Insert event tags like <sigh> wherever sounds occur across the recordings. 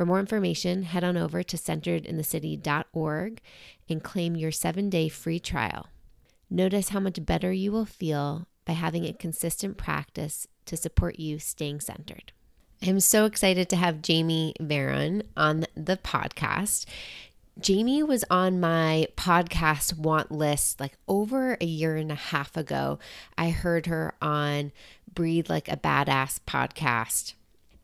For more information, head on over to centeredinthecity.org and claim your seven day free trial. Notice how much better you will feel by having a consistent practice to support you staying centered. I'm so excited to have Jamie Varon on the podcast. Jamie was on my podcast want list like over a year and a half ago. I heard her on Breathe Like a Badass podcast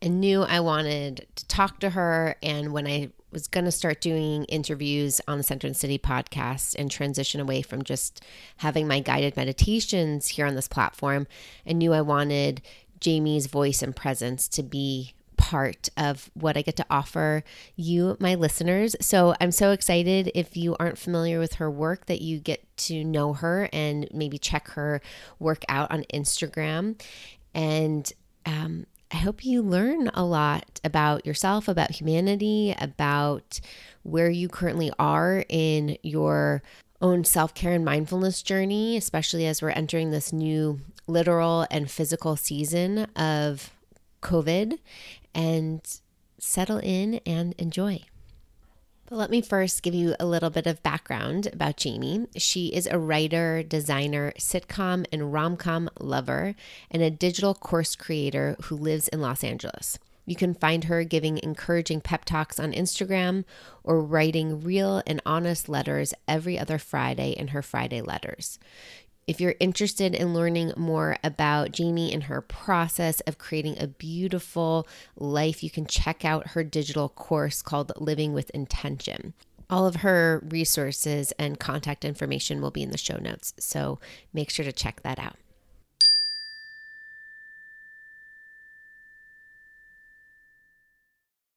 and knew I wanted to talk to her. And when I was going to start doing interviews on the Center the City podcast and transition away from just having my guided meditations here on this platform, I knew I wanted Jamie's voice and presence to be part of what I get to offer you, my listeners. So I'm so excited if you aren't familiar with her work that you get to know her and maybe check her work out on Instagram. And um, I hope you learn a lot about yourself, about humanity, about where you currently are in your own self care and mindfulness journey, especially as we're entering this new literal and physical season of COVID and settle in and enjoy. But let me first give you a little bit of background about Jamie. She is a writer, designer, sitcom, and rom com lover, and a digital course creator who lives in Los Angeles. You can find her giving encouraging pep talks on Instagram or writing real and honest letters every other Friday in her Friday letters. If you're interested in learning more about Jamie and her process of creating a beautiful life, you can check out her digital course called Living with Intention. All of her resources and contact information will be in the show notes, so make sure to check that out.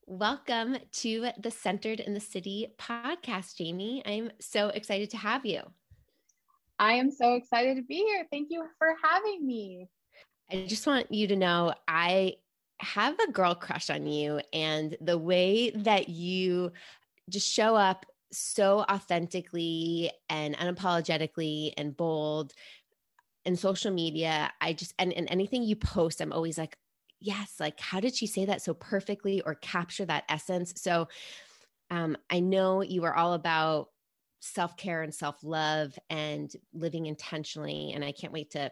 Welcome to the Centered in the City podcast, Jamie. I'm so excited to have you. I am so excited to be here. Thank you for having me. I just want you to know I have a girl crush on you and the way that you just show up so authentically and unapologetically and bold in social media i just and, and anything you post i'm always like yes like how did she say that so perfectly or capture that essence so um, i know you are all about self care and self love and living intentionally. And I can't wait to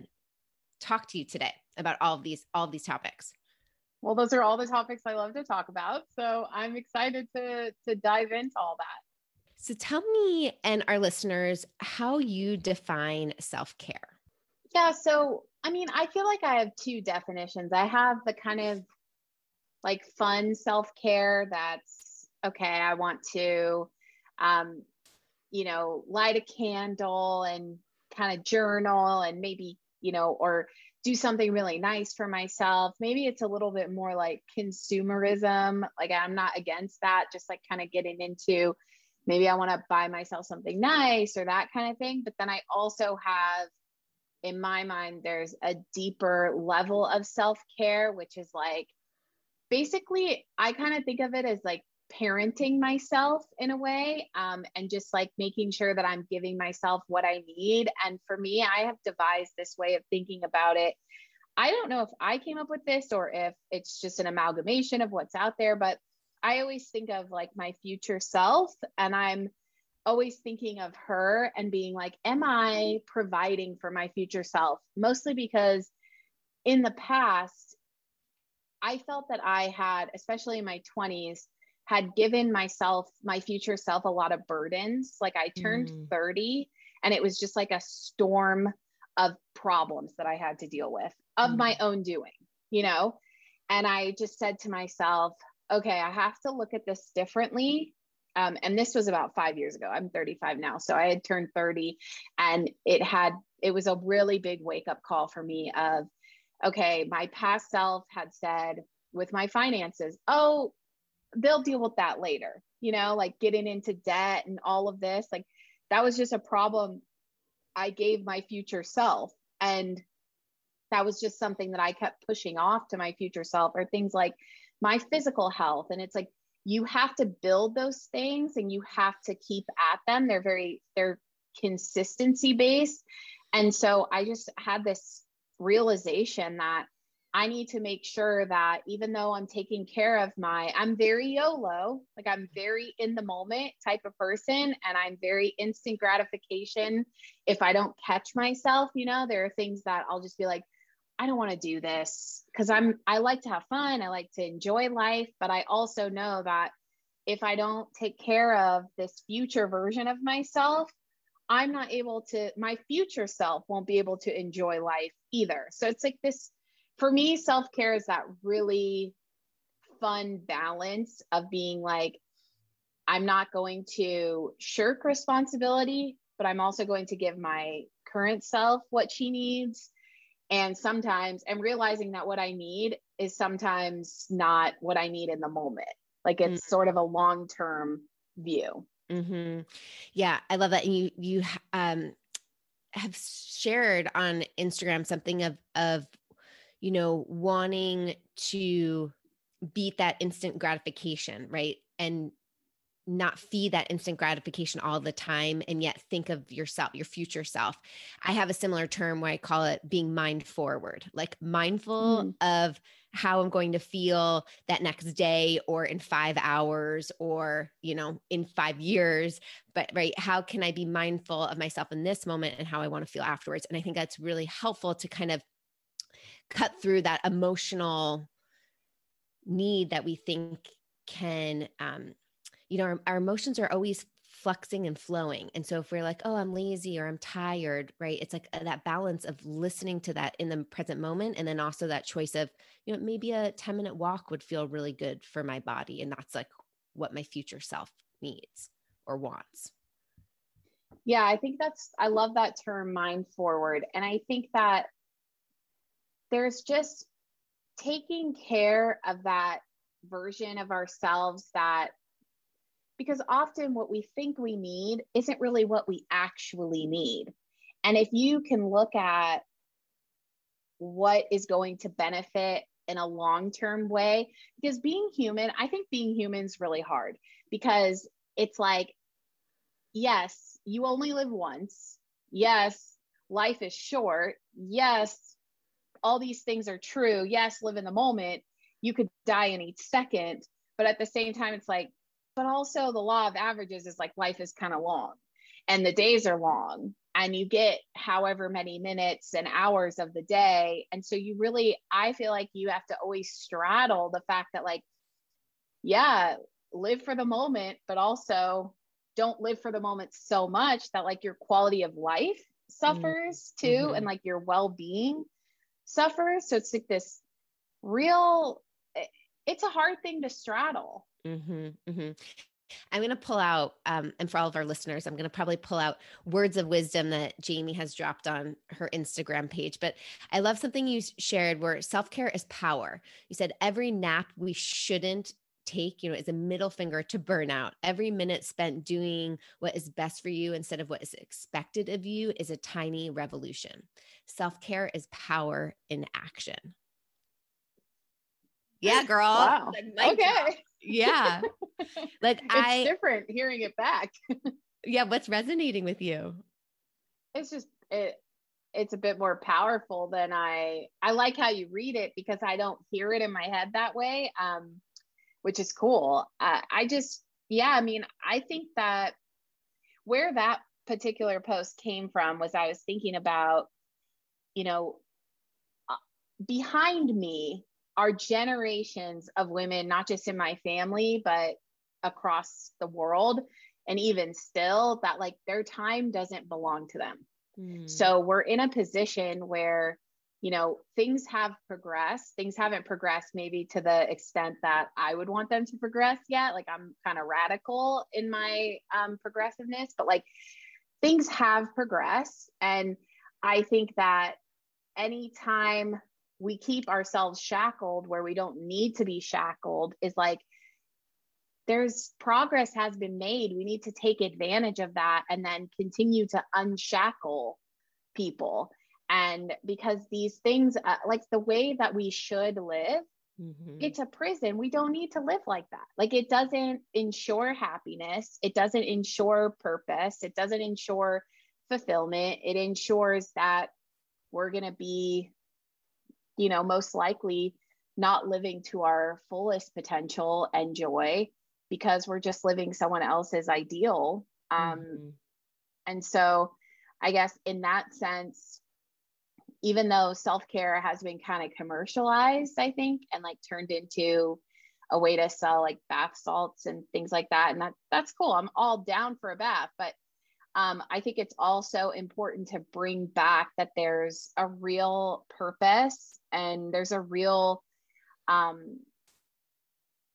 talk to you today about all of these all of these topics. Well, those are all the topics I love to talk about. So I'm excited to to dive into all that. So tell me and our listeners how you define self care. Yeah. So, I mean, I feel like I have two definitions. I have the kind of like fun self care that's okay, I want to um, you know, light a candle and kind of journal and maybe, you know, or do something really nice for myself. Maybe it's a little bit more like consumerism. Like I'm not against that, just like kind of getting into maybe I want to buy myself something nice or that kind of thing. But then I also have in my mind, there's a deeper level of self care, which is like basically, I kind of think of it as like parenting myself in a way um, and just like making sure that I'm giving myself what I need. And for me, I have devised this way of thinking about it. I don't know if I came up with this or if it's just an amalgamation of what's out there, but I always think of like my future self and I'm always thinking of her and being like, am I providing for my future self? Mostly because in the past, I felt that I had, especially in my 20s, had given myself, my future self, a lot of burdens. Like I turned mm. 30 and it was just like a storm of problems that I had to deal with of mm. my own doing, you know? And I just said to myself, okay, I have to look at this differently. Um, and this was about five years ago. I'm 35 now. So I had turned 30 and it had, it was a really big wake up call for me of, okay, my past self had said with my finances, oh, they'll deal with that later, you know, like getting into debt and all of this. Like that was just a problem I gave my future self. And that was just something that I kept pushing off to my future self, or things like my physical health. And it's like, you have to build those things and you have to keep at them. They're very, they're consistency based. And so I just had this realization that I need to make sure that even though I'm taking care of my, I'm very YOLO, like I'm very in the moment type of person, and I'm very instant gratification. If I don't catch myself, you know, there are things that I'll just be like, I don't want to do this because I'm, I like to have fun. I like to enjoy life, but I also know that if I don't take care of this future version of myself, I'm not able to, my future self won't be able to enjoy life either. So it's like this for me, self care is that really fun balance of being like, I'm not going to shirk responsibility, but I'm also going to give my current self what she needs. And sometimes I'm realizing that what I need is sometimes not what I need in the moment. Like it's mm-hmm. sort of a long term view. Mm-hmm. Yeah, I love that. And you you um, have shared on Instagram something of of you know, wanting to beat that instant gratification, right? And not feed that instant gratification all the time and yet think of yourself, your future self. I have a similar term where I call it being mind forward, like mindful mm. of how I'm going to feel that next day or in 5 hours or, you know, in 5 years, but right, how can I be mindful of myself in this moment and how I want to feel afterwards? And I think that's really helpful to kind of cut through that emotional need that we think can um, you know our, our, emotions are always fluxing and flowing. And so if we're like oh i'm lazy or i'm tired right? It's like uh, that balance of listening to that in the present moment and then also that choice of you know maybe a 10 minute walk would feel really good for my body. And that's like what my future self needs or wants. Yeah i think that's i love that term mind forward. And i think that there's just taking care of that version of ourselves that because often what we think we need isn't really what we actually need. And if you can look at what is going to benefit in a long term way, because being human, I think being human is really hard because it's like, yes, you only live once. Yes, life is short. Yes, all these things are true. Yes, live in the moment. You could die in each second. But at the same time, it's like, but also the law of averages is like life is kind of long and the days are long and you get however many minutes and hours of the day. And so you really, I feel like you have to always straddle the fact that, like, yeah, live for the moment, but also don't live for the moment so much that like your quality of life suffers mm-hmm. too mm-hmm. and like your well-being suffers. So it's like this real, it's a hard thing to straddle. Mm-hmm, mm-hmm. I'm going to pull out, um, and for all of our listeners, I'm going to probably pull out words of wisdom that Jamie has dropped on her Instagram page. But I love something you shared where self care is power. You said every nap we shouldn't take, you know, is a middle finger to burnout. Every minute spent doing what is best for you instead of what is expected of you is a tiny revolution. Self care is power in action. Yeah, <laughs> girl. Wow. okay. Yeah. Like <laughs> it's I different hearing it back. <laughs> yeah, what's resonating with you? It's just it it's a bit more powerful than I I like how you read it because I don't hear it in my head that way. Um which is cool. Uh, I just, yeah, I mean, I think that where that particular post came from was I was thinking about, you know, uh, behind me are generations of women, not just in my family, but across the world and even still that like their time doesn't belong to them mm. so we're in a position where you know things have progressed things haven't progressed maybe to the extent that i would want them to progress yet. Like i'm kind of radical in my um, progressiveness but like things have progressed. And i think that anytime we keep ourselves shackled where we don't need to be shackled is like there's progress has been made. We need to take advantage of that and then continue to unshackle people and because these things uh, like the way that we should live mm-hmm. it's a prison. We don't need to live like that. Like it doesn't ensure happiness. It doesn't ensure purpose. It doesn't ensure fulfillment. It ensures that we're going to be you know most likely not living to our fullest potential and joy because we're just living someone else's ideal. Um, mm-hmm. and so i guess in that sense even though self-care has been kind of commercialized i think and like turned into a way to sell like bath salts and things like that and that that's cool i'm all down for a bath but um, i think it's also important to bring back that there's a real purpose and there's a real um,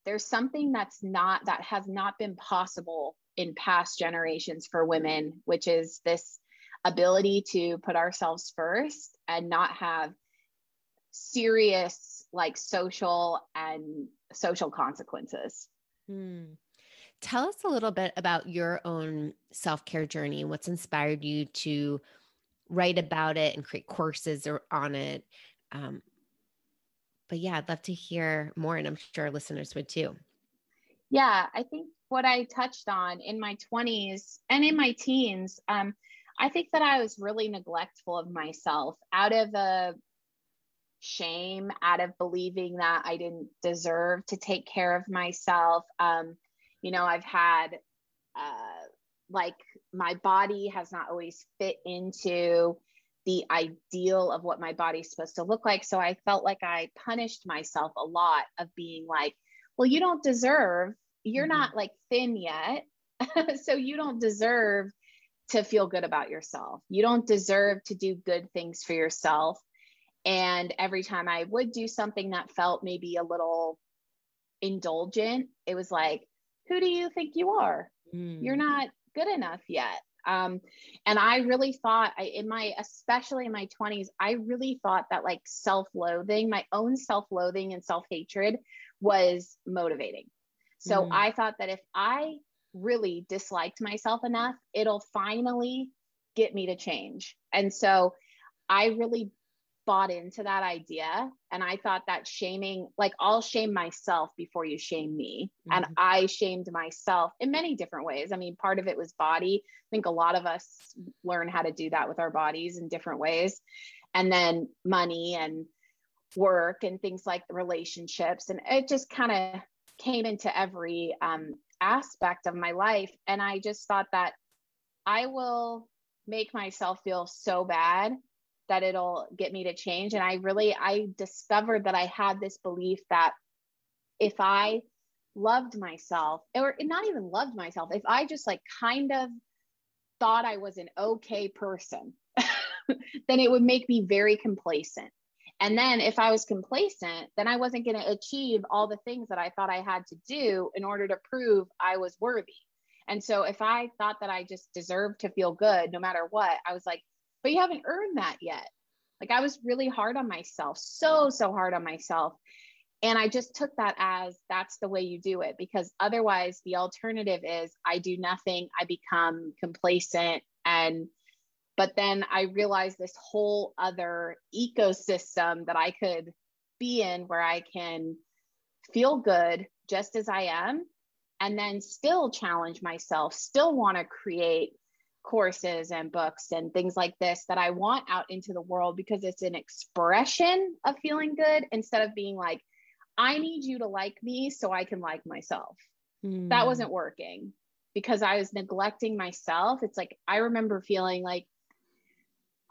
there's something that's not that has not been possible in past generations for women which is this ability to put ourselves first and not have serious like social and social consequences. Hmm. Tell us a little bit about your own self care journey. What's inspired you to write about it and create courses or, on it? Um, but yeah, I'd love to hear more, and I'm sure listeners would too. Yeah, I think what I touched on in my 20s and in my teens, um, I think that I was really neglectful of myself out of a shame, out of believing that I didn't deserve to take care of myself. Um, you know, I've had uh, like my body has not always fit into the ideal of what my body's supposed to look like. So I felt like I punished myself a lot of being like, well, you don't deserve, you're mm-hmm. not like thin yet. <laughs> so you don't deserve to feel good about yourself. You don't deserve to do good things for yourself. And every time I would do something that felt maybe a little indulgent, it was like, who do you think you are? Mm. You're not good enough yet. Um, and I really thought I, in my, especially in my 20s, I really thought that like self loathing, my own self loathing and self hatred was motivating. So mm. I thought that if I really disliked myself enough, it'll finally get me to change. And so I really bought into that idea. And I thought that shaming, like, I'll shame myself before you shame me. Mm-hmm. And I shamed myself in many different ways. I mean, part of it was body. I think a lot of us learn how to do that with our bodies in different ways. And then money and work and things like relationships. And it just kind of came into every um, aspect of my life. And I just thought that I will make myself feel so bad that it'll get me to change. And I really, I discovered that I had this belief that if I loved myself, or not even loved myself, if I just like kind of thought I was an okay person, <laughs> then it would make me very complacent. And then if I was complacent, then I wasn't going to achieve all the things that I thought I had to do in order to prove I was worthy. And so if I thought that I just deserved to feel good no matter what, I was like, but you haven't earned that yet. Like I was really hard on myself, so, so hard on myself. And I just took that as that's the way you do it because otherwise, the alternative is I do nothing, I become complacent and but then I realized this whole other ecosystem that I could be in where I can feel good just as I am and then still challenge myself, still want to create courses and books and things like this that I want out into the world because it's an expression of feeling good instead of being like, I need you to like me so I can like myself. Mm. That wasn't working because I was neglecting myself. It's like, I remember feeling like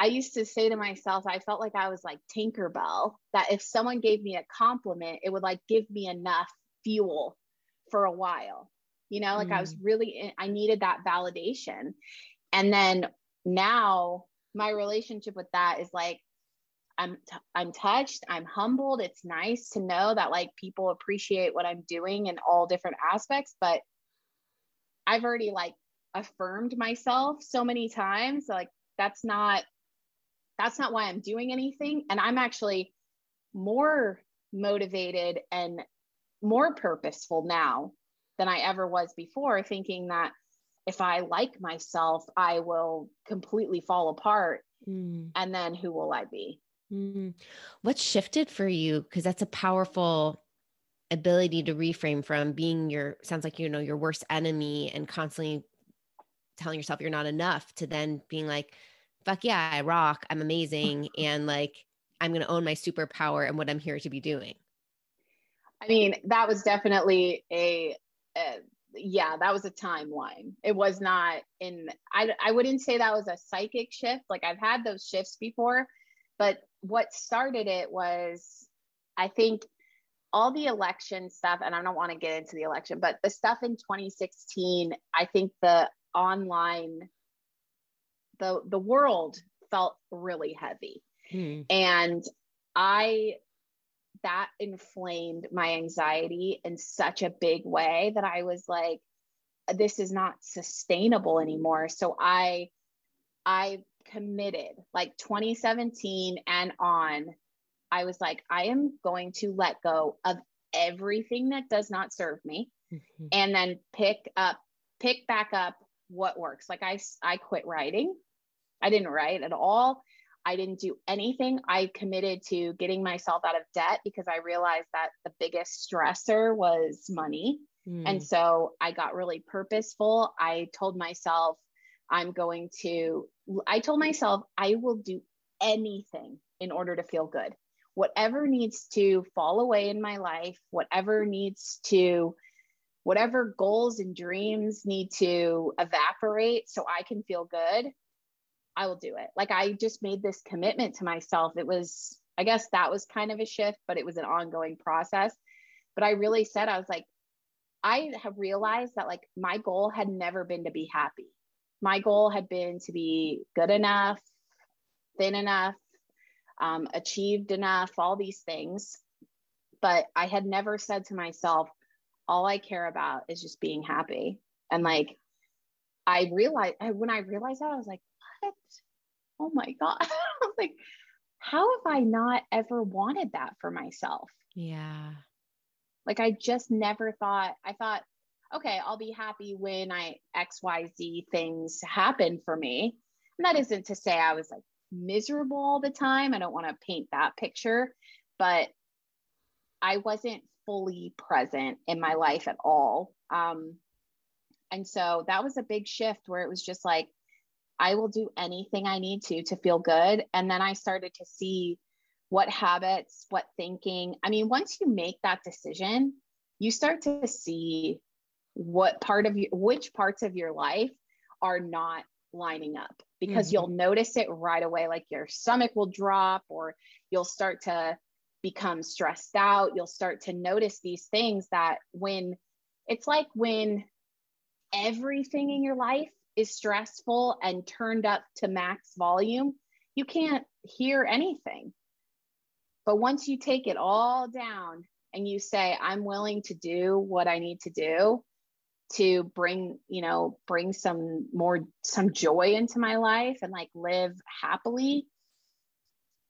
I used to say to myself, I felt like I was like Tinkerbell, that if someone gave me a compliment, it would like give me enough fuel for a while. you know, like mm. I was mm. really, I needed that validation. And then now my relationship with that is like, I'm t- I'm touched, I'm humbled. It's nice to know that like people appreciate what I'm doing in all different aspects, but I've already like affirmed myself so many times like that's not that's not why I'm doing anything and I'm actually more motivated and more purposeful now than I ever was before thinking that if I like myself I will completely fall apart mm. and then who will I be Mm. What shifted for you? Because that's a powerful ability to reframe from being your sounds like you know your worst enemy and constantly telling yourself you're not enough to then being like, fuck yeah, I rock, I'm amazing, <laughs> and like I'm gonna own my superpower and what I'm here to be doing. I mean, that was definitely a, a yeah, that was a timeline. It was not in I I wouldn't say that was a psychic shift. Like I've had those shifts before, but what started it was, I think, all the election stuff, and I don't want to get into the election, but the stuff in 2016, I think the online, the the world felt really heavy, hmm. and I that inflamed my anxiety in such a big way that I was like, this is not sustainable anymore. So I I committed like 2017 and on i was like i am going to let go of everything that does not serve me mm-hmm. and then pick up pick back up what works. Like i i quit writing. I didn't write at all. I didn't do anything. I committed to getting myself out of debt because i realized that the biggest stressor was money. Mm. and so i got really purposeful. I told myself I'm going to, I told myself I will do anything in order to feel good. Whatever needs to fall away in my life, whatever needs to, whatever goals and dreams need to evaporate so I can feel good, I will do it. Like I just made this commitment to myself. It was, I guess that was kind of a shift, but it was an ongoing process. But I really said, I was like, I have realized that like my goal had never been to be happy my goal had been to be good enough, thin enough, um, achieved enough, all these things. But I had never said to myself, all I care about is just being happy. And like, I realized when I realized that, I was like, what? Oh my God. <laughs> I was like, how have I not ever wanted that for myself? Yeah. Like, I just never thought, I thought, okay, I'll be happy when I XYZ things happen for me. And that isn't to say I was like miserable all the time. I don't want to paint that picture, but I wasn't fully present in my life at all. Um, and so that was a big shift where it was just like, I will do anything I need to to feel good. And then I started to see what habits, what thinking. I mean, once you make that decision, you start to see what part of you which parts of your life are not lining up because mm-hmm. you'll notice it right away like your stomach will drop or you'll start to become stressed out you'll start to notice these things that when it's like when everything in your life is stressful and turned up to max volume you can't hear anything. But once you take it all down and you say i'm willing to do what i need to do to bring you know bring some more some joy into my life and like live happily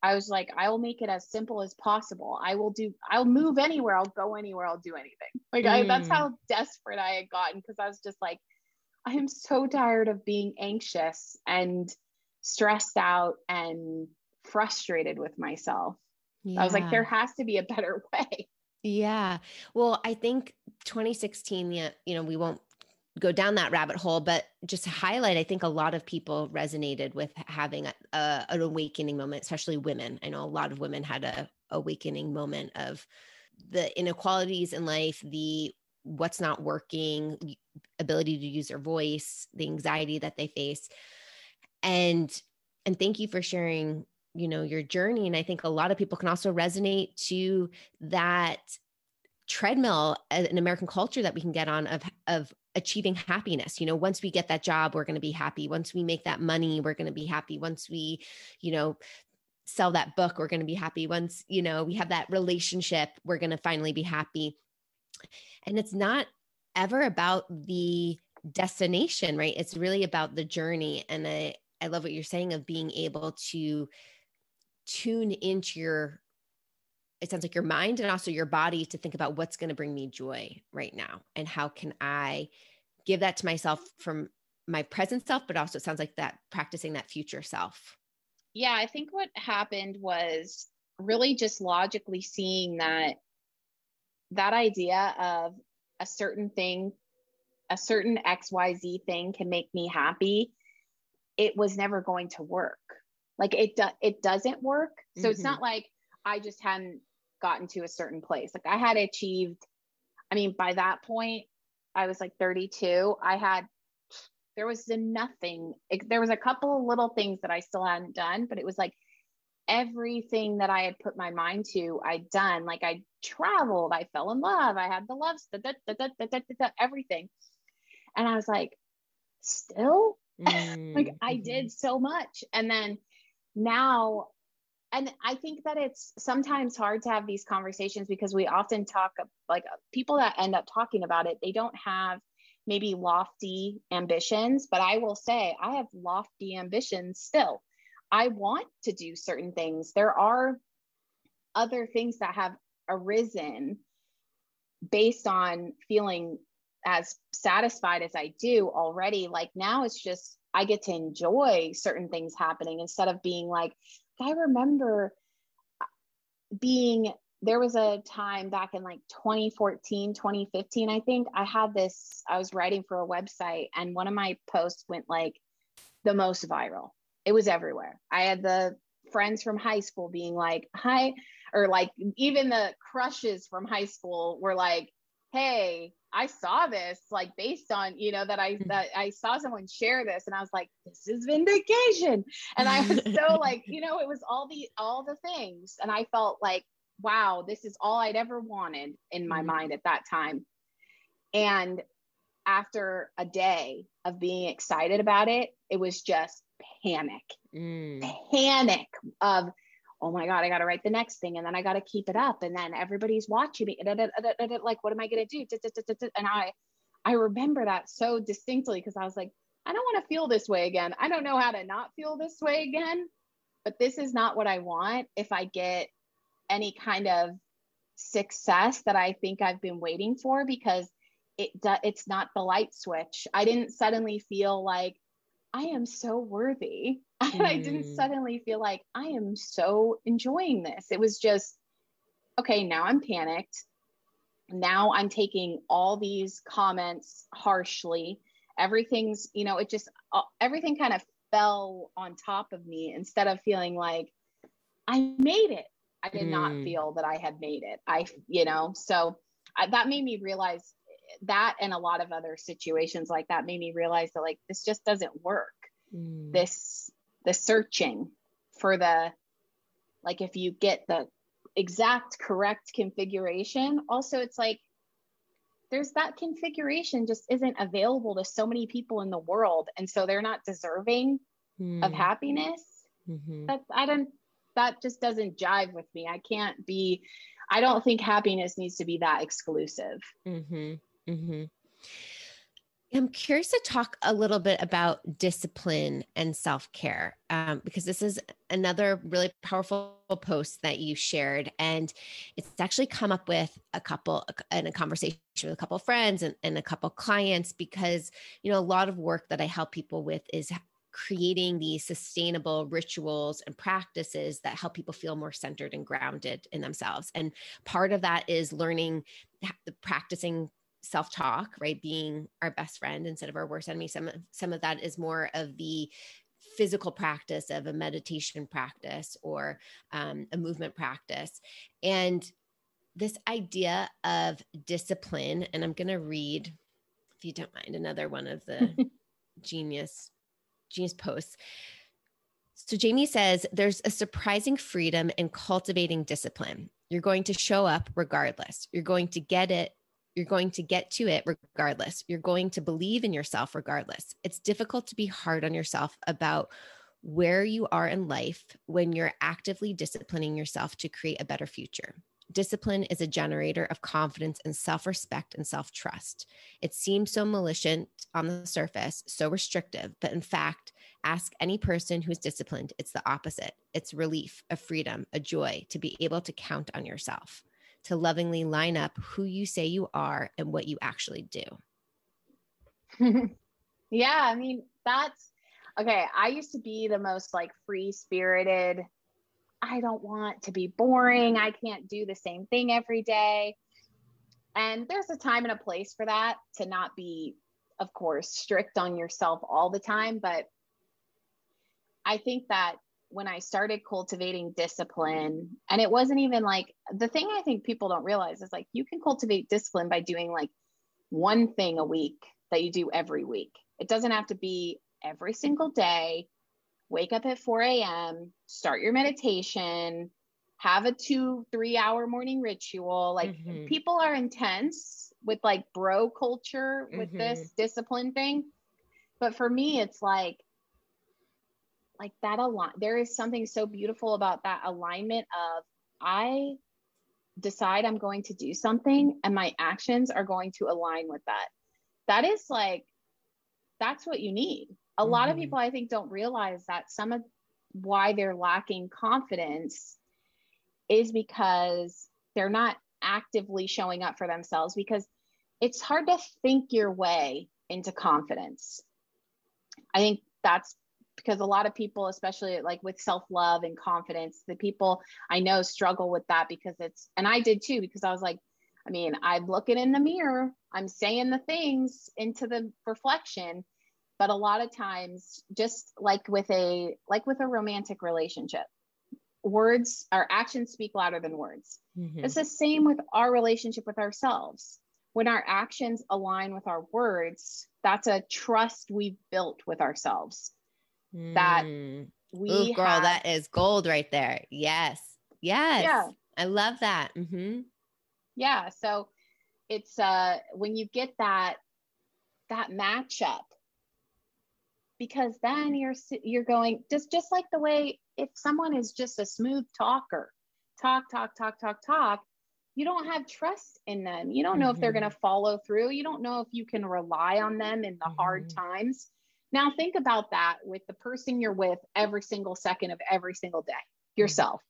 i was like i will make it as simple as possible i will do i'll move anywhere i'll go anywhere i'll do anything like mm. I, that's how mm. desperate i had gotten because i was just like i am so tired of being anxious and stressed out and frustrated with myself yeah. i was like there has to be a better <laughs> way yeah. Well, I think 2016, yeah, you know, we won't go down that rabbit hole, but just highlight, I think a lot of people resonated with having a, a, an awakening moment, especially women. I know a lot of women had a awakening moment of the inequalities in life, the what's not working, ability to use their voice, the anxiety that they face. And and thank you for sharing you know your journey and i think a lot of people can also resonate to that treadmill uh, in american culture that we can get on of of achieving happiness you know once we get that job we're going to be happy. Once we make that money we're going to be happy. Once we you know sell that book we're going to be happy. Once you know we have that relationship we're going to finally be happy. And it's not ever about the destination right? It's really about the journey. And i i love what you're saying of being able to tune into your it sounds like your mind and also your body to think about what's going to bring me joy right now and how can i give that to myself from my present self but also it sounds like that practicing that future self. Yeah i think what happened was really just logically seeing that that idea of a certain thing a certain xyz thing can make me happy. It was never going to work. Like it do- it doesn't work. So mm-hmm. it's not like i just hadn't gotten to a certain place. Like i had achieved i mean by that point i was like 32 i had there was nothing. There was a couple of little things that i still hadn't done but it was like everything that i had put my mind to i'd done. Like i traveled. I fell in love. I had the loves da, da, da, everything. And i was like still? <laughs> Mm-hmm. like i did so much. And then now and i think that it's sometimes hard to have these conversations because we often talk like people that end up talking about it they don't have maybe lofty ambitions. But i will say i have lofty ambitions still. I want to do certain things. There are other things that have arisen based on feeling as satisfied as i do already. Like now it's just I get to enjoy certain things happening instead of being like, I remember being there was a time back in like 2014 2015 i think i had this i was writing for a website and one of my posts went like the most viral. It was everywhere. I had the friends from high school being like hi or like even the crushes from high school were like hey I saw this like based on, you know, that I mm-hmm. that I saw someone share this and I was like, this is vindication. And I was <laughs> so like, you know, it was all the all the things. And I felt like, wow, this is all I'd ever wanted in my mm-hmm. mind at that time. And after a day of being excited about it, it was just panic. Mm. Panic of oh my god i got to write the next thing and then i got to keep it up and then everybody's watching me like what am i going to do and i i remember that so distinctly because i was like i don't want to feel this way again. I don't know how to not feel this way again but this is not what i want if i get any kind of success that i think i've been waiting for because it it's not the light switch. I didn't suddenly feel like i am so worthy <laughs> and I didn't mm. suddenly feel like I am so enjoying this. It was just, okay, now I'm panicked. Now I'm taking all these comments harshly. Everything's, you know, it just, uh, everything kind of fell on top of me instead of feeling like I made it. I did mm. not feel that I had made it. I, you know, so I, that made me realize that and a lot of other situations like that made me realize that like this just doesn't work. Mm. This the searching for the like if you get the exact correct configuration also it's like there's that configuration just isn't available to so many people in the world and so they're not deserving mm. of happiness mm-hmm. that i don't that just doesn't jive with me i can't be i don't think happiness needs to be that exclusive mm-hmm. Mm-hmm. I'm curious to talk a little bit about discipline and self care um, because this is another really powerful post that you shared. And it's actually come up with a couple in a conversation with a couple of friends and, and a couple clients because, you know, a lot of work that I help people with is creating these sustainable rituals and practices that help people feel more centered and grounded in themselves. And part of that is learning, the practicing self talk, right? Being our best friend instead of our worst enemy. Some some of that is more of the physical practice of a meditation practice or um, a movement practice, and this idea of discipline. And I'm going to read, if you don't mind, another one of the <laughs> genius genius posts. So Jamie says there's a surprising freedom in cultivating discipline. You're going to show up regardless. You're going to get it You're going to get to it regardless. You're going to believe in yourself regardless. It's difficult to be hard on yourself about where you are in life when you're actively disciplining yourself to create a better future. Discipline is a generator of confidence and self respect and self trust. It seems so malicious on the surface, so restrictive, but in fact, ask any person who's disciplined, it's the opposite. It's relief, a freedom, a joy to be able to count on yourself, to lovingly line up who you say you are and what you actually do. <laughs> yeah, I mean, that's okay. I used to be the most like free spirited I don't want to be boring. I can't do the same thing every day. And there's a time and a place for that to not be, of course, strict on yourself all the time. But I think that when I started cultivating discipline, and it wasn't even like the thing I think people don't realize is like you can cultivate discipline by doing like one thing a week that you do every week. It doesn't have to be every single day wake up at 4 a.m., start your meditation, have a two, three hour morning ritual. Like mm-hmm. people are intense with like bro culture with mm-hmm. this discipline thing. But for me, it's like, like that align there is something so beautiful about that alignment of I decide I'm going to do something and my actions are going to align with that. That is like that's what you need a mm-hmm. lot of mm-hmm. people i think don't realize that some of why they're lacking confidence is because they're not actively showing up for themselves because it's hard to think your way into confidence i think that's because a lot of people especially like with self-love and confidence the people i know struggle with that because it's and i did too because i was like i mean i'm looking in the mirror i'm saying the things into the reflection but a lot of times just like with a like with a romantic relationship words our actions speak louder than words. Mm-hmm. it's the same with our relationship with ourselves. When our actions align with our words that's a trust we've built with ourselves mm. that we Ooh, girl have, that is gold right there yes yes yeah i love that mm-hmm. yeah so it's uh when you get that that matchup because then you're you're going just just like the way if someone is just a smooth talker talk talk talk talk talk you don't have trust in them you don't know mm-hmm. if they're going to mm-hmm. follow through you don't know if you can rely on them in the mm-hmm. hard times now think about that with the person you're with every single second of every single day mm-hmm. yourself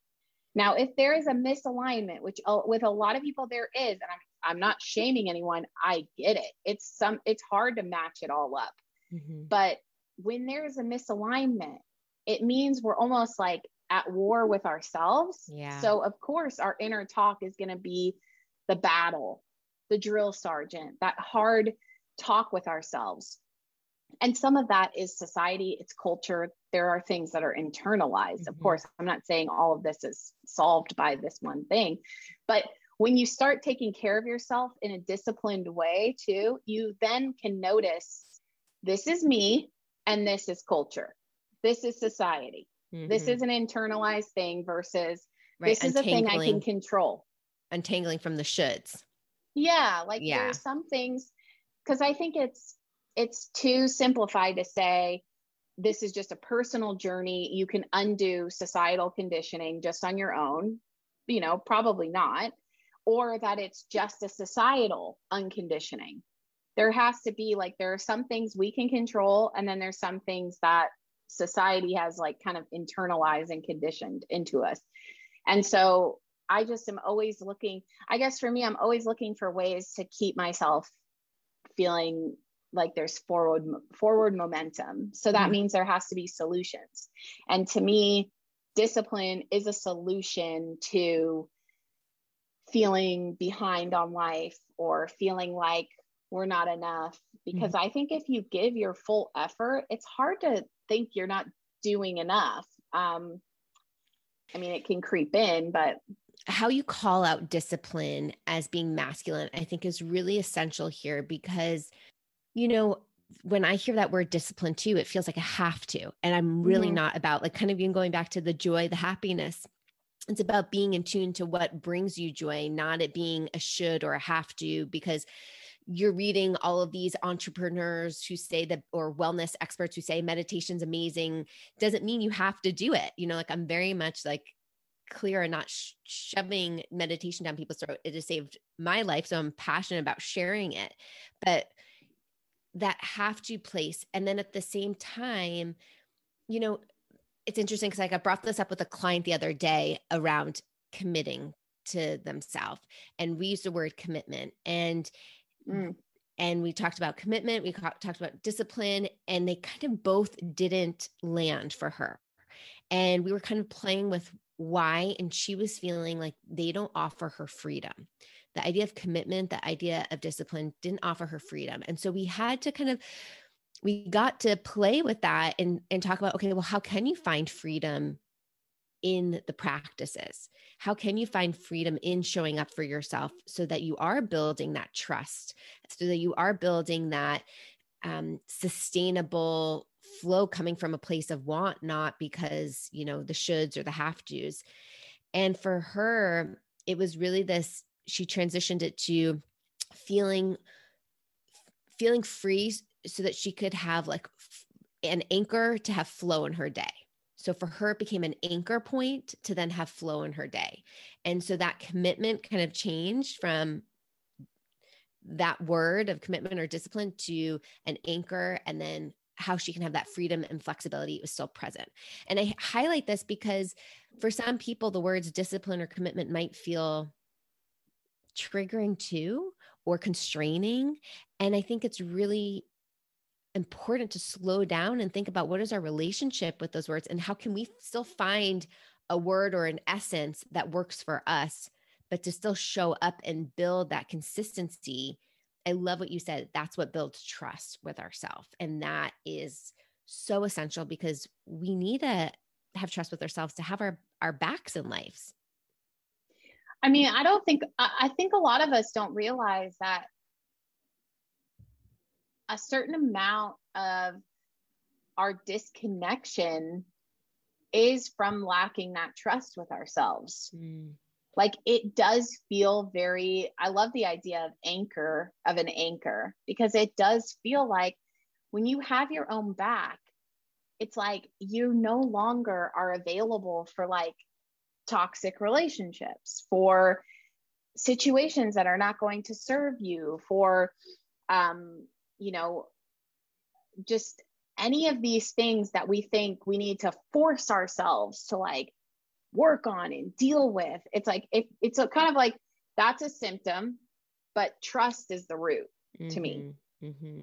now if there is a misalignment which uh, with a lot of people there is and I'm, I'm not shaming anyone i get it it's some it's hard to match it all up mm-hmm. but when there's a misalignment, it means we're almost like at war with ourselves. Yeah. So of course our inner talk is going to be the battle, the drill sergeant, that hard talk with ourselves. And some of that is society, it's culture. There are things that are internalized. Mm-hmm. Of course, I'm not saying all of this is solved by this one thing, but when you start taking care of yourself in a disciplined way too, you then can notice this is me and this is culture this is society mm-hmm. this is an internalized thing versus right. this is a thing i can control untangling from the shoulds yeah like yeah. there's some things because i think it's it's too simplified to say this is just a personal journey. You can undo societal conditioning just on your own. You know probably not. Or that it's just a societal unconditioning. There has to be like there are some things we can control and then there's some things that society has like kind of internalized and conditioned into us. And so i just am always looking i guess for me i'm always looking for ways to keep myself feeling like there's forward forward momentum so that mm-hmm. means there has to be solutions and to me discipline is a solution to feeling behind on life or feeling like we're not enough because mm-hmm. i think if you give your full effort it's hard to think you're not doing enough um i mean it can creep in but how you call out discipline as being masculine i think is really essential here because you know when I hear that word discipline too, it feels like a have to. And I'm really mm-hmm. not about like kind of even going back to the joy, the happiness it's about being in tune to what brings you joy, not it being a should or a have to, because you're reading all of these entrepreneurs who say that or wellness experts who say meditation's amazing doesn't mean you have to do it you know like i'm very much like clear and not sh- shoving meditation down people's throat it has saved my life so i'm passionate about sharing it but that have to place. And then at the same time you know it's interesting because like i brought this up with a client the other day around committing to themselves and we used the word commitment and mm. and we talked about commitment we talked about discipline and they kind of both didn't land for her. And we were kind of playing with why and she was feeling like they don't offer her freedom the idea of commitment the idea of discipline didn't offer her freedom. And so we had to kind of we got to play with that and and talk about okay well how can you find freedom in the practices? How can you find freedom in showing up for yourself so that you are building that trust so that you are building that um, sustainable flow coming from a place of want not because you know the shoulds or the have to's and for her it was really this she transitioned it to feeling feeling free so that she could have like an anchor to have flow in her day. So for her, it became an anchor point to then have flow in her day. And so that commitment kind of changed from that word of commitment or discipline to an anchor and then how she can have that freedom and flexibility was still present. And I highlight this because for some people, the words discipline or commitment might feel triggering too or constraining. And I think it's really important to slow down and think about what is our relationship with those words and how can we still find a word or an essence that works for us but to still show up and build that consistency i love what you said that's what builds trust with ourselves and that is so essential because we need to have trust with ourselves to have our our backs in lives i mean i don't think i think a lot of us don't realize that a certain amount of our disconnection is from lacking that trust with ourselves. Mm. Like it does feel very, I love the idea of anchor, of an anchor, because it does feel like when you have your own back, it's like you no longer are available for like toxic relationships, for situations that are not going to serve you, for um, you know, just any of these things that we think we need to force ourselves to like work on and deal with. It's like, it, it's a kind of like that's a symptom, but trust is the root mm-hmm. to me. Mm-hmm, mm-hmm.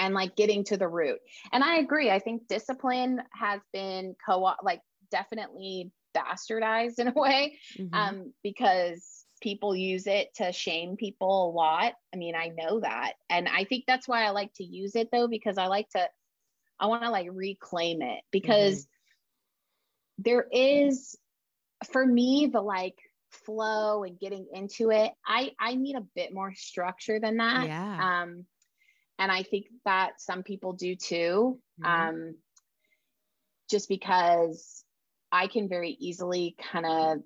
And like getting to the root. And I agree. I think discipline has been co like definitely bastardized <laughs> in a way mm-hmm. um, because people use it to shame people a lot. I mean, I know that. And I think that's why I like to use it though, because I like to, I want to like reclaim it because mm-hmm. there is, for me, the like flow and getting into it, I, I need a bit more structure than that. Yeah. Um, and I think that some people do too. Mm-hmm. Um, just because I can very easily kind of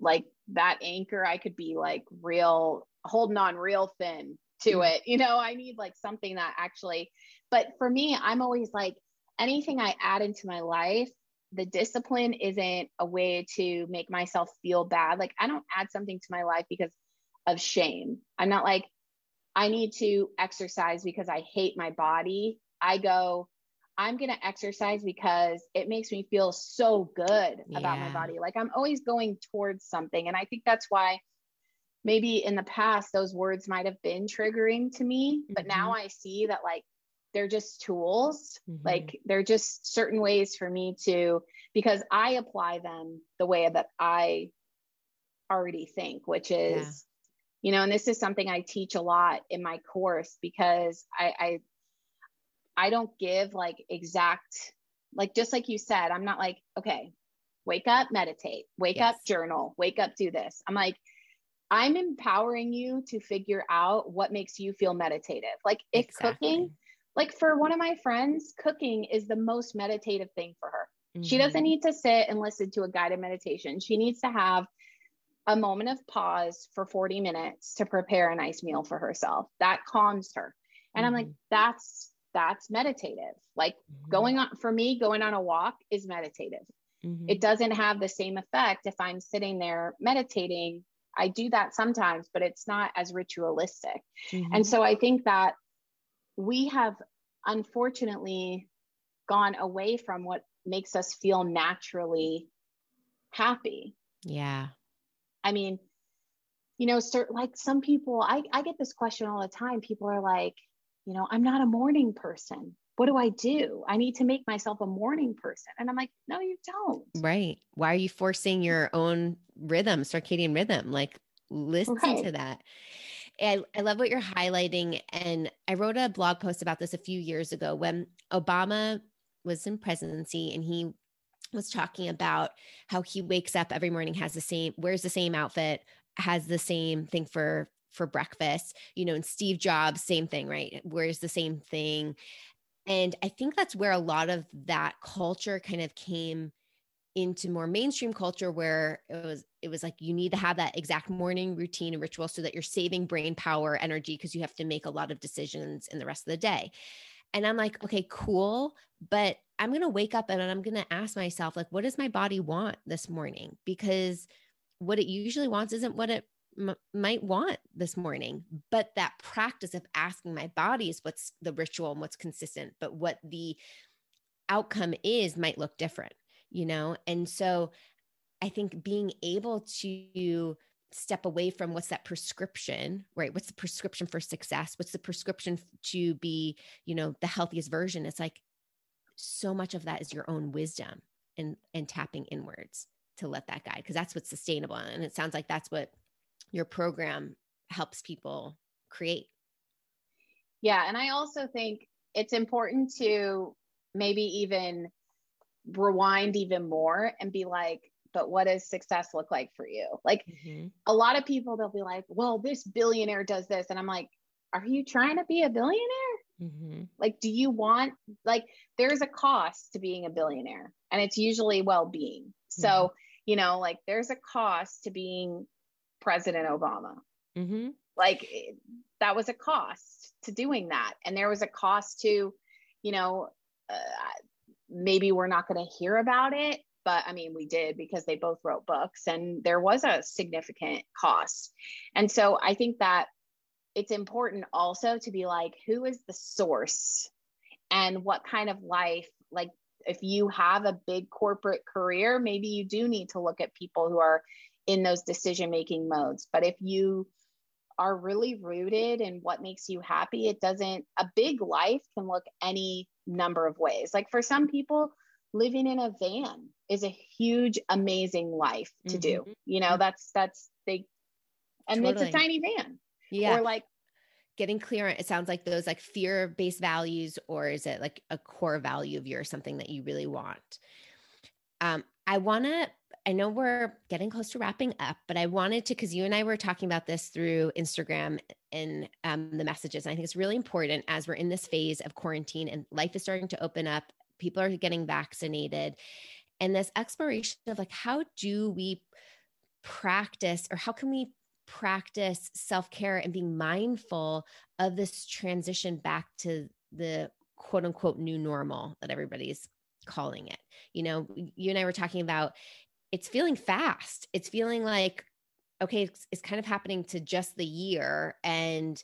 like that anchor i could be like real holding on real thin to it you know? I need like something that actually but for me i'm always like anything i add into my life the discipline isn't a way to make myself feel bad. Like i don't add something to my life because of shame. I'm not like i need to exercise because i hate my body. I go I'm going to exercise because it makes me feel so good yeah. about my body. Like I'm always going towards something. And I think that's why maybe in the past those words might have been triggering to me, but mm-hmm. now I see that like they're just tools. Mm-hmm. Like they're just certain ways for me to, because I apply them the way that I already think, which is, yeah. you know, and this is something I teach a lot in my course because I, I I don't give like exact, like just like you said, I'm not like, okay, wake up, meditate, wake yes. up, journal, wake up, do this. I'm like, I'm empowering you to figure out what makes you feel meditative. Like if exactly. cooking, like for one of my friends, cooking is the most meditative thing for her. Mm-hmm. She doesn't need to sit and listen to a guided meditation. She needs to have a moment of pause for 40 minutes to prepare a nice meal for herself. That calms her. And mm-hmm. I'm like, mm-hmm. that's that's meditative. Like mm-hmm. going on for me, going on a walk is meditative. Mm-hmm. It doesn't have the same effect if I'm sitting there meditating. I do that sometimes, but it's not as ritualistic. Mm-hmm. And so I think that we have unfortunately gone away from what makes us feel naturally happy. Yeah. I mean, you know, certain like some people, I, I get this question all the time. People are like, you know, I'm not a morning person. What do I do? I need to make myself a morning person. And I'm like, no, you don't. Right. Why are you forcing your own rhythm, circadian rhythm? Like, listen right. to that. I, I love what you're highlighting. And I wrote a blog post about this a few years ago when Obama was in presidency and he was talking about how he wakes up every morning, has the same, wears the same outfit, has the same thing for for breakfast you know and steve jobs same thing right? Wears the same thing? And i think that's where a lot of that culture kind of came into more mainstream culture where it was it was like you need to have that exact morning routine and ritual so that you're saving brain power energy because you have to make a lot of decisions in the rest of the day. And i'm like okay cool but i'm going to wake up and i'm going to ask myself like what does my body want this morning? Because what it usually wants isn't what it m- might want this morning but that practice of asking my body is what's the ritual and what's consistent but what the outcome is might look different you know? And so i think being able to step away from what's that prescription right? What's the prescription for success? What's the prescription to be you know the healthiest version? It's like so much of that is your own wisdom and and tapping inwards to let that guide because that's what's sustainable and it sounds like that's what your program helps people create yeah and i also think it's important to maybe even rewind even more and be like but what does success look like for you like mm-hmm. a lot of people they'll be like well this billionaire does this and i'm like are you trying to be a billionaire mm-hmm. like do you want like there's a cost to being a billionaire and it's usually well-being so mm-hmm. you know like there's a cost to being president obama mm-hmm. like that was a cost to doing that and there was a cost to you know uh, maybe we're not going to hear about it but I mean, we did because they both wrote books and there was a significant cost. And so I think that it's important also to be like, who is the source and what kind of life, like, if you have a big corporate career, maybe you do need to look at people who are in those decision making modes. But if you are really rooted in what makes you happy, it doesn't, a big life can look any number of ways. Like for some people, living in a van is a huge amazing life to mm-hmm. do you know that's that's they and totally. it's a tiny van yeah or like getting clear on it sounds like those like fear based values or is it like a core value of yours something that you really want um i want to i know we're getting close to wrapping up but i wanted to because you and i were talking about this through instagram and um, the messages and i think it's really important as we're in this phase of quarantine and life is starting to open up people are getting vaccinated and this exploration of like how do we practice or how can we practice self-care and being mindful of this transition back to the quote unquote new normal that everybody's calling it? You know you and i were talking about it's feeling fast it's feeling like okay it's, it's kind of happening to just the year and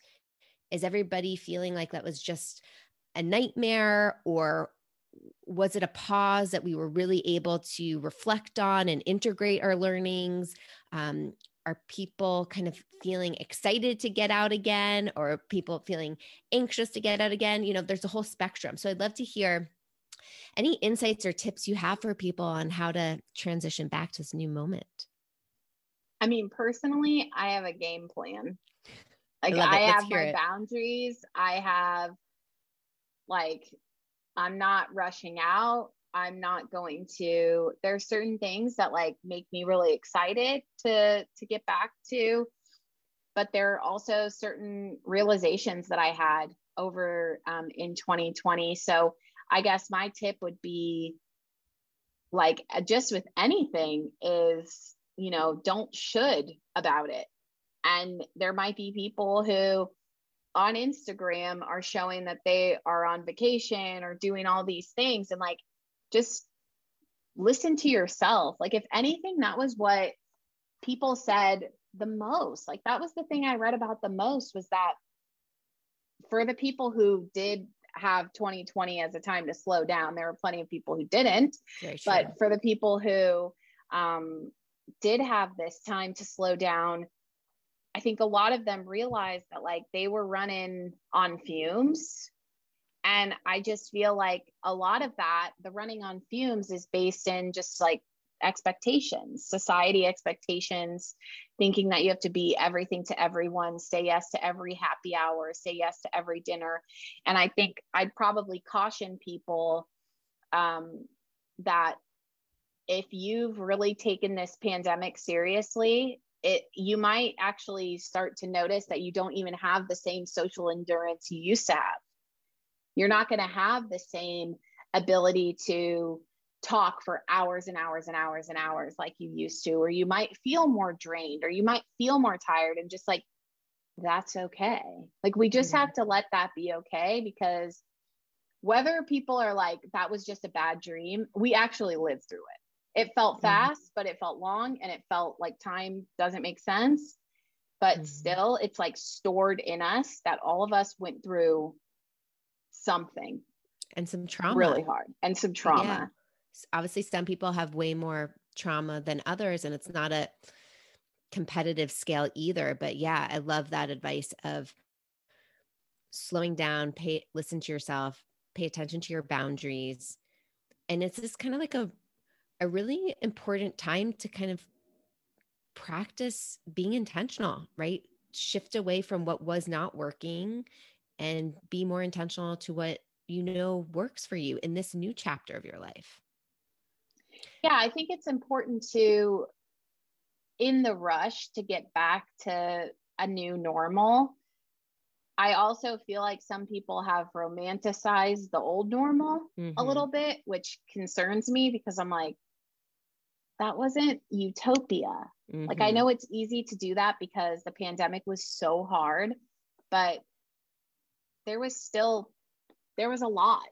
is everybody feeling like that was just a nightmare or was it a pause that we were really able to reflect on and integrate our learnings? Um, are people kind of feeling excited to get out again or people feeling anxious to get out again? You know, there's a whole spectrum. So I'd love to hear any insights or tips you have for people on how to transition back to this new moment. I mean, personally, I have a game plan. Like I, I have my it. boundaries. I have like I'm not rushing out. I'm not going to there's certain things that like make me really excited to to get back to but there are also certain realizations that I had over um, in 2020 so I guess my tip would be like uh, just with anything is you know don't should about it. And there might be people who on Instagram are showing that they are on vacation or doing all these things and like just listen to yourself. Like if anything that was what people said the most. Like that was the thing i read about the most was that for the people who did have 2020 as a time to slow down. There were plenty of people who didn't, but for the people who um, did have this time to slow down, I think a lot of them realized that like they were running on fumes. And I just feel like a lot of that, the running on fumes is based in just like expectations, society expectations, thinking that you have to be everything to everyone, say yes to every happy hour, say yes to every dinner. And I think I'd probably caution people um, that if you've really taken this pandemic seriously, it you might actually start to notice that you don't even have the same social endurance you used to have. You're not going to have the same ability to talk for hours and hours and hours and hours like you used to, or you might feel more drained, or you might feel more tired, and just like that's okay. Like we just mm-hmm. have to let that be okay because whether people are like, that was just a bad dream, we actually lived through it. It felt mm-hmm. fast, but it felt long and it felt like time doesn't make sense. But mm-hmm. still, it's like stored in us that all of us went through something and some trauma really hard and some trauma. Yeah obviously some people have way more trauma than others and it's not a competitive scale either but yeah i love that advice of slowing down pay listen to yourself pay attention to your boundaries and it's just kind of like a a really important time to kind of practice being intentional right? Shift away from what was not working and be more intentional to what you know works for you in this new chapter of your life yeah, I think it's important to, in the rush to get back to a new normal. I also feel like some people have romanticized the old normal mm-hmm. a little bit, which concerns me because I'm like, that wasn't utopia. Mm-hmm. Like, I mm-hmm. know it's easy to do that because the pandemic was so hard, but there was still there was a lot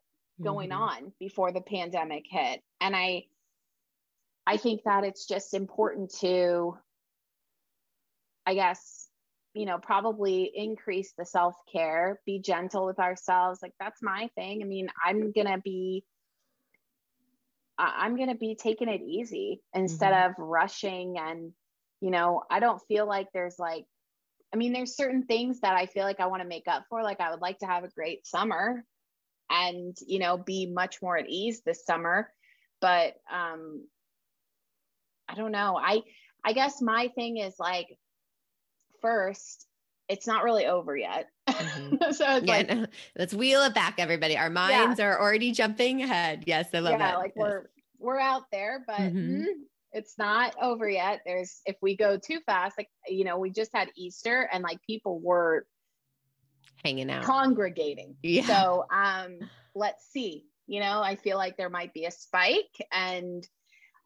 going mm-hmm. on before the pandemic hit and i I think that it's just important to, I guess, you know, probably increase the self care, be gentle with ourselves. Like, that's my thing. I mean, I'm going to be. I'm going to be taking it easy instead mm-hmm. of rushing. And, you know, I don't feel like there's like, I mean, there's certain things that I feel like I want to make up for. Like, I would like to have a great summer and, you know, be much more at ease this summer. But, um, I don't know. I I guess my thing is like first, it's not really over yet. Mm-hmm. <laughs> so yeah, like, no, let's wheel it back, everybody. Our minds yeah. are already jumping ahead. Yes, I love that. yeah, it. Like yes. we're we're out there, but mm-hmm. mm, it's not over yet. There's if we go too fast, like you know, we just had Easter and like people were hanging out, congregating. Yeah. So um, let's see. You know, I feel like there might be a spike and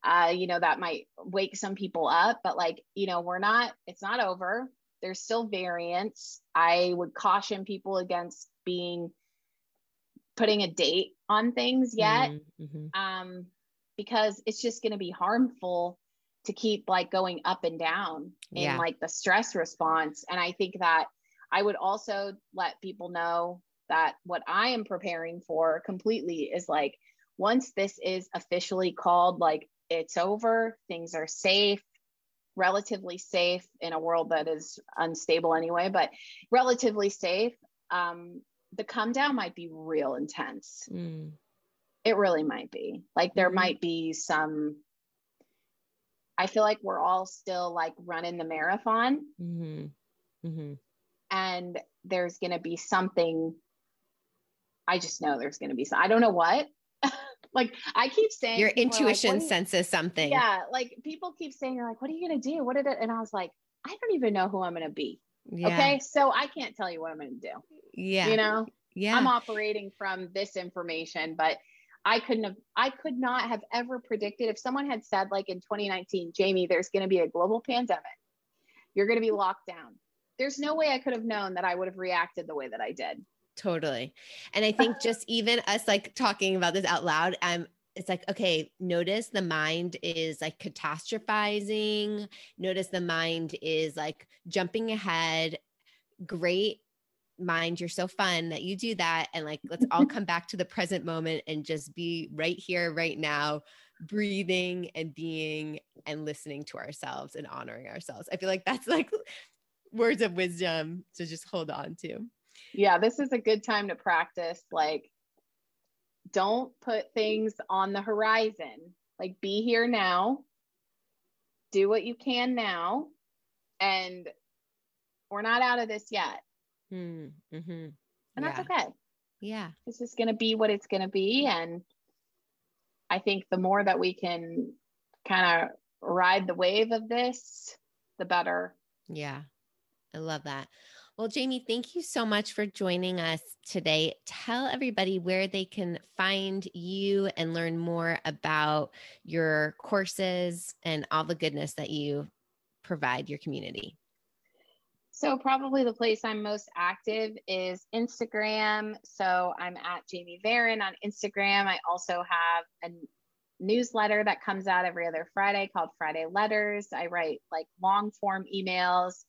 uh, you know, that might wake some people up, but like, you know, we're not, it's not over. There's still variants. I would caution people against being putting a date on things yet mm-hmm. mm-hmm. um, because it's just going to be harmful to keep like going up and down in yeah. like the stress response. And I think that I would also let people know that what I am preparing for completely is like once this is officially called like it's over, things are safe, relatively safe in a world that is unstable anyway, but relatively safe. Um, the come down might be real intense. Mm. It really might be. Like there mm-hmm. might be some. I feel like we're all still like running the marathon. Mm-hmm. Mm-hmm. And there's going to be something. I just know there's going to be some. I don't know what, <laughs> like I keep saying your intuition like, senses something. Yeah. Like people keep saying, you're like, what are you gonna do? What did it? And I was like, I don't even know who I'm gonna be. Yeah. Okay. So I can't tell you what I'm gonna do. Yeah. You know? Yeah. I'm operating from this information, but I couldn't have, I could not have ever predicted if someone had said, like in 2019, Jamie, there's going to be a global pandemic, you're going to be locked down. There's no way I could have known that I would have reacted the way that I did. Totally. And I think just even us like talking about this out loud, I'm it's like okay notice the mind is like catastrophizing. Notice the mind is like jumping ahead. Great mind you're so fun that you do that. And like let's all <laughs> come back to the present moment and just be right here right now breathing and being and listening to ourselves and honoring ourselves. I feel like that's like words of wisdom to just hold on to yeah this is a good time to practice like don't put things on the horizon like be here now do what you can now and we're not out of this yet Hmm, mm-hmm. and that's okay Yeah. it's just going to be what it's going to be and i think the more that we can kind of ride the wave of this the better Yeah. I love that. Well, Jamie, thank you so much for joining us today. Tell everybody where they can find you and learn more about your courses and all the goodness that you provide your community. So probably the place I'm most active is Instagram. So I'm at Jamie Varon on Instagram. I also have a newsletter that comes out every other Friday called Friday Letters. I write like long form emails.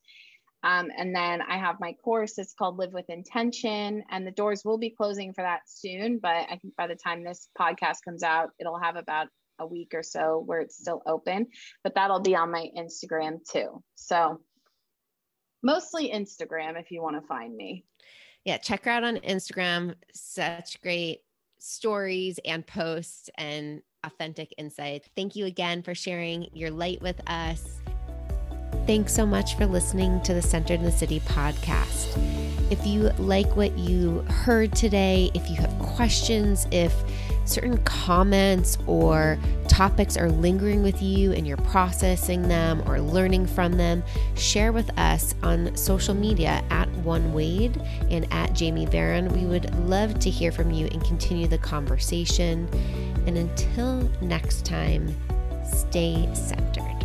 Um, and then I have my course. It's called Live with Intention, and the doors will be closing for that soon. But I think by the time this podcast comes out, it'll have about a week or so where it's still open. But that'll be on my Instagram too. So mostly Instagram if you want to find me. Yeah, check her out on Instagram. Such great stories and posts and authentic insight. Thank you again for sharing your light with us. Thanks so much for listening to the Centered in the City podcast. If you like what you heard today, if you have questions, if certain comments or topics are lingering with you and you're processing them or learning from them, share with us on social media at One Wade and at Jamie Varon. We would love to hear from you and continue the conversation. And until next time, stay centered.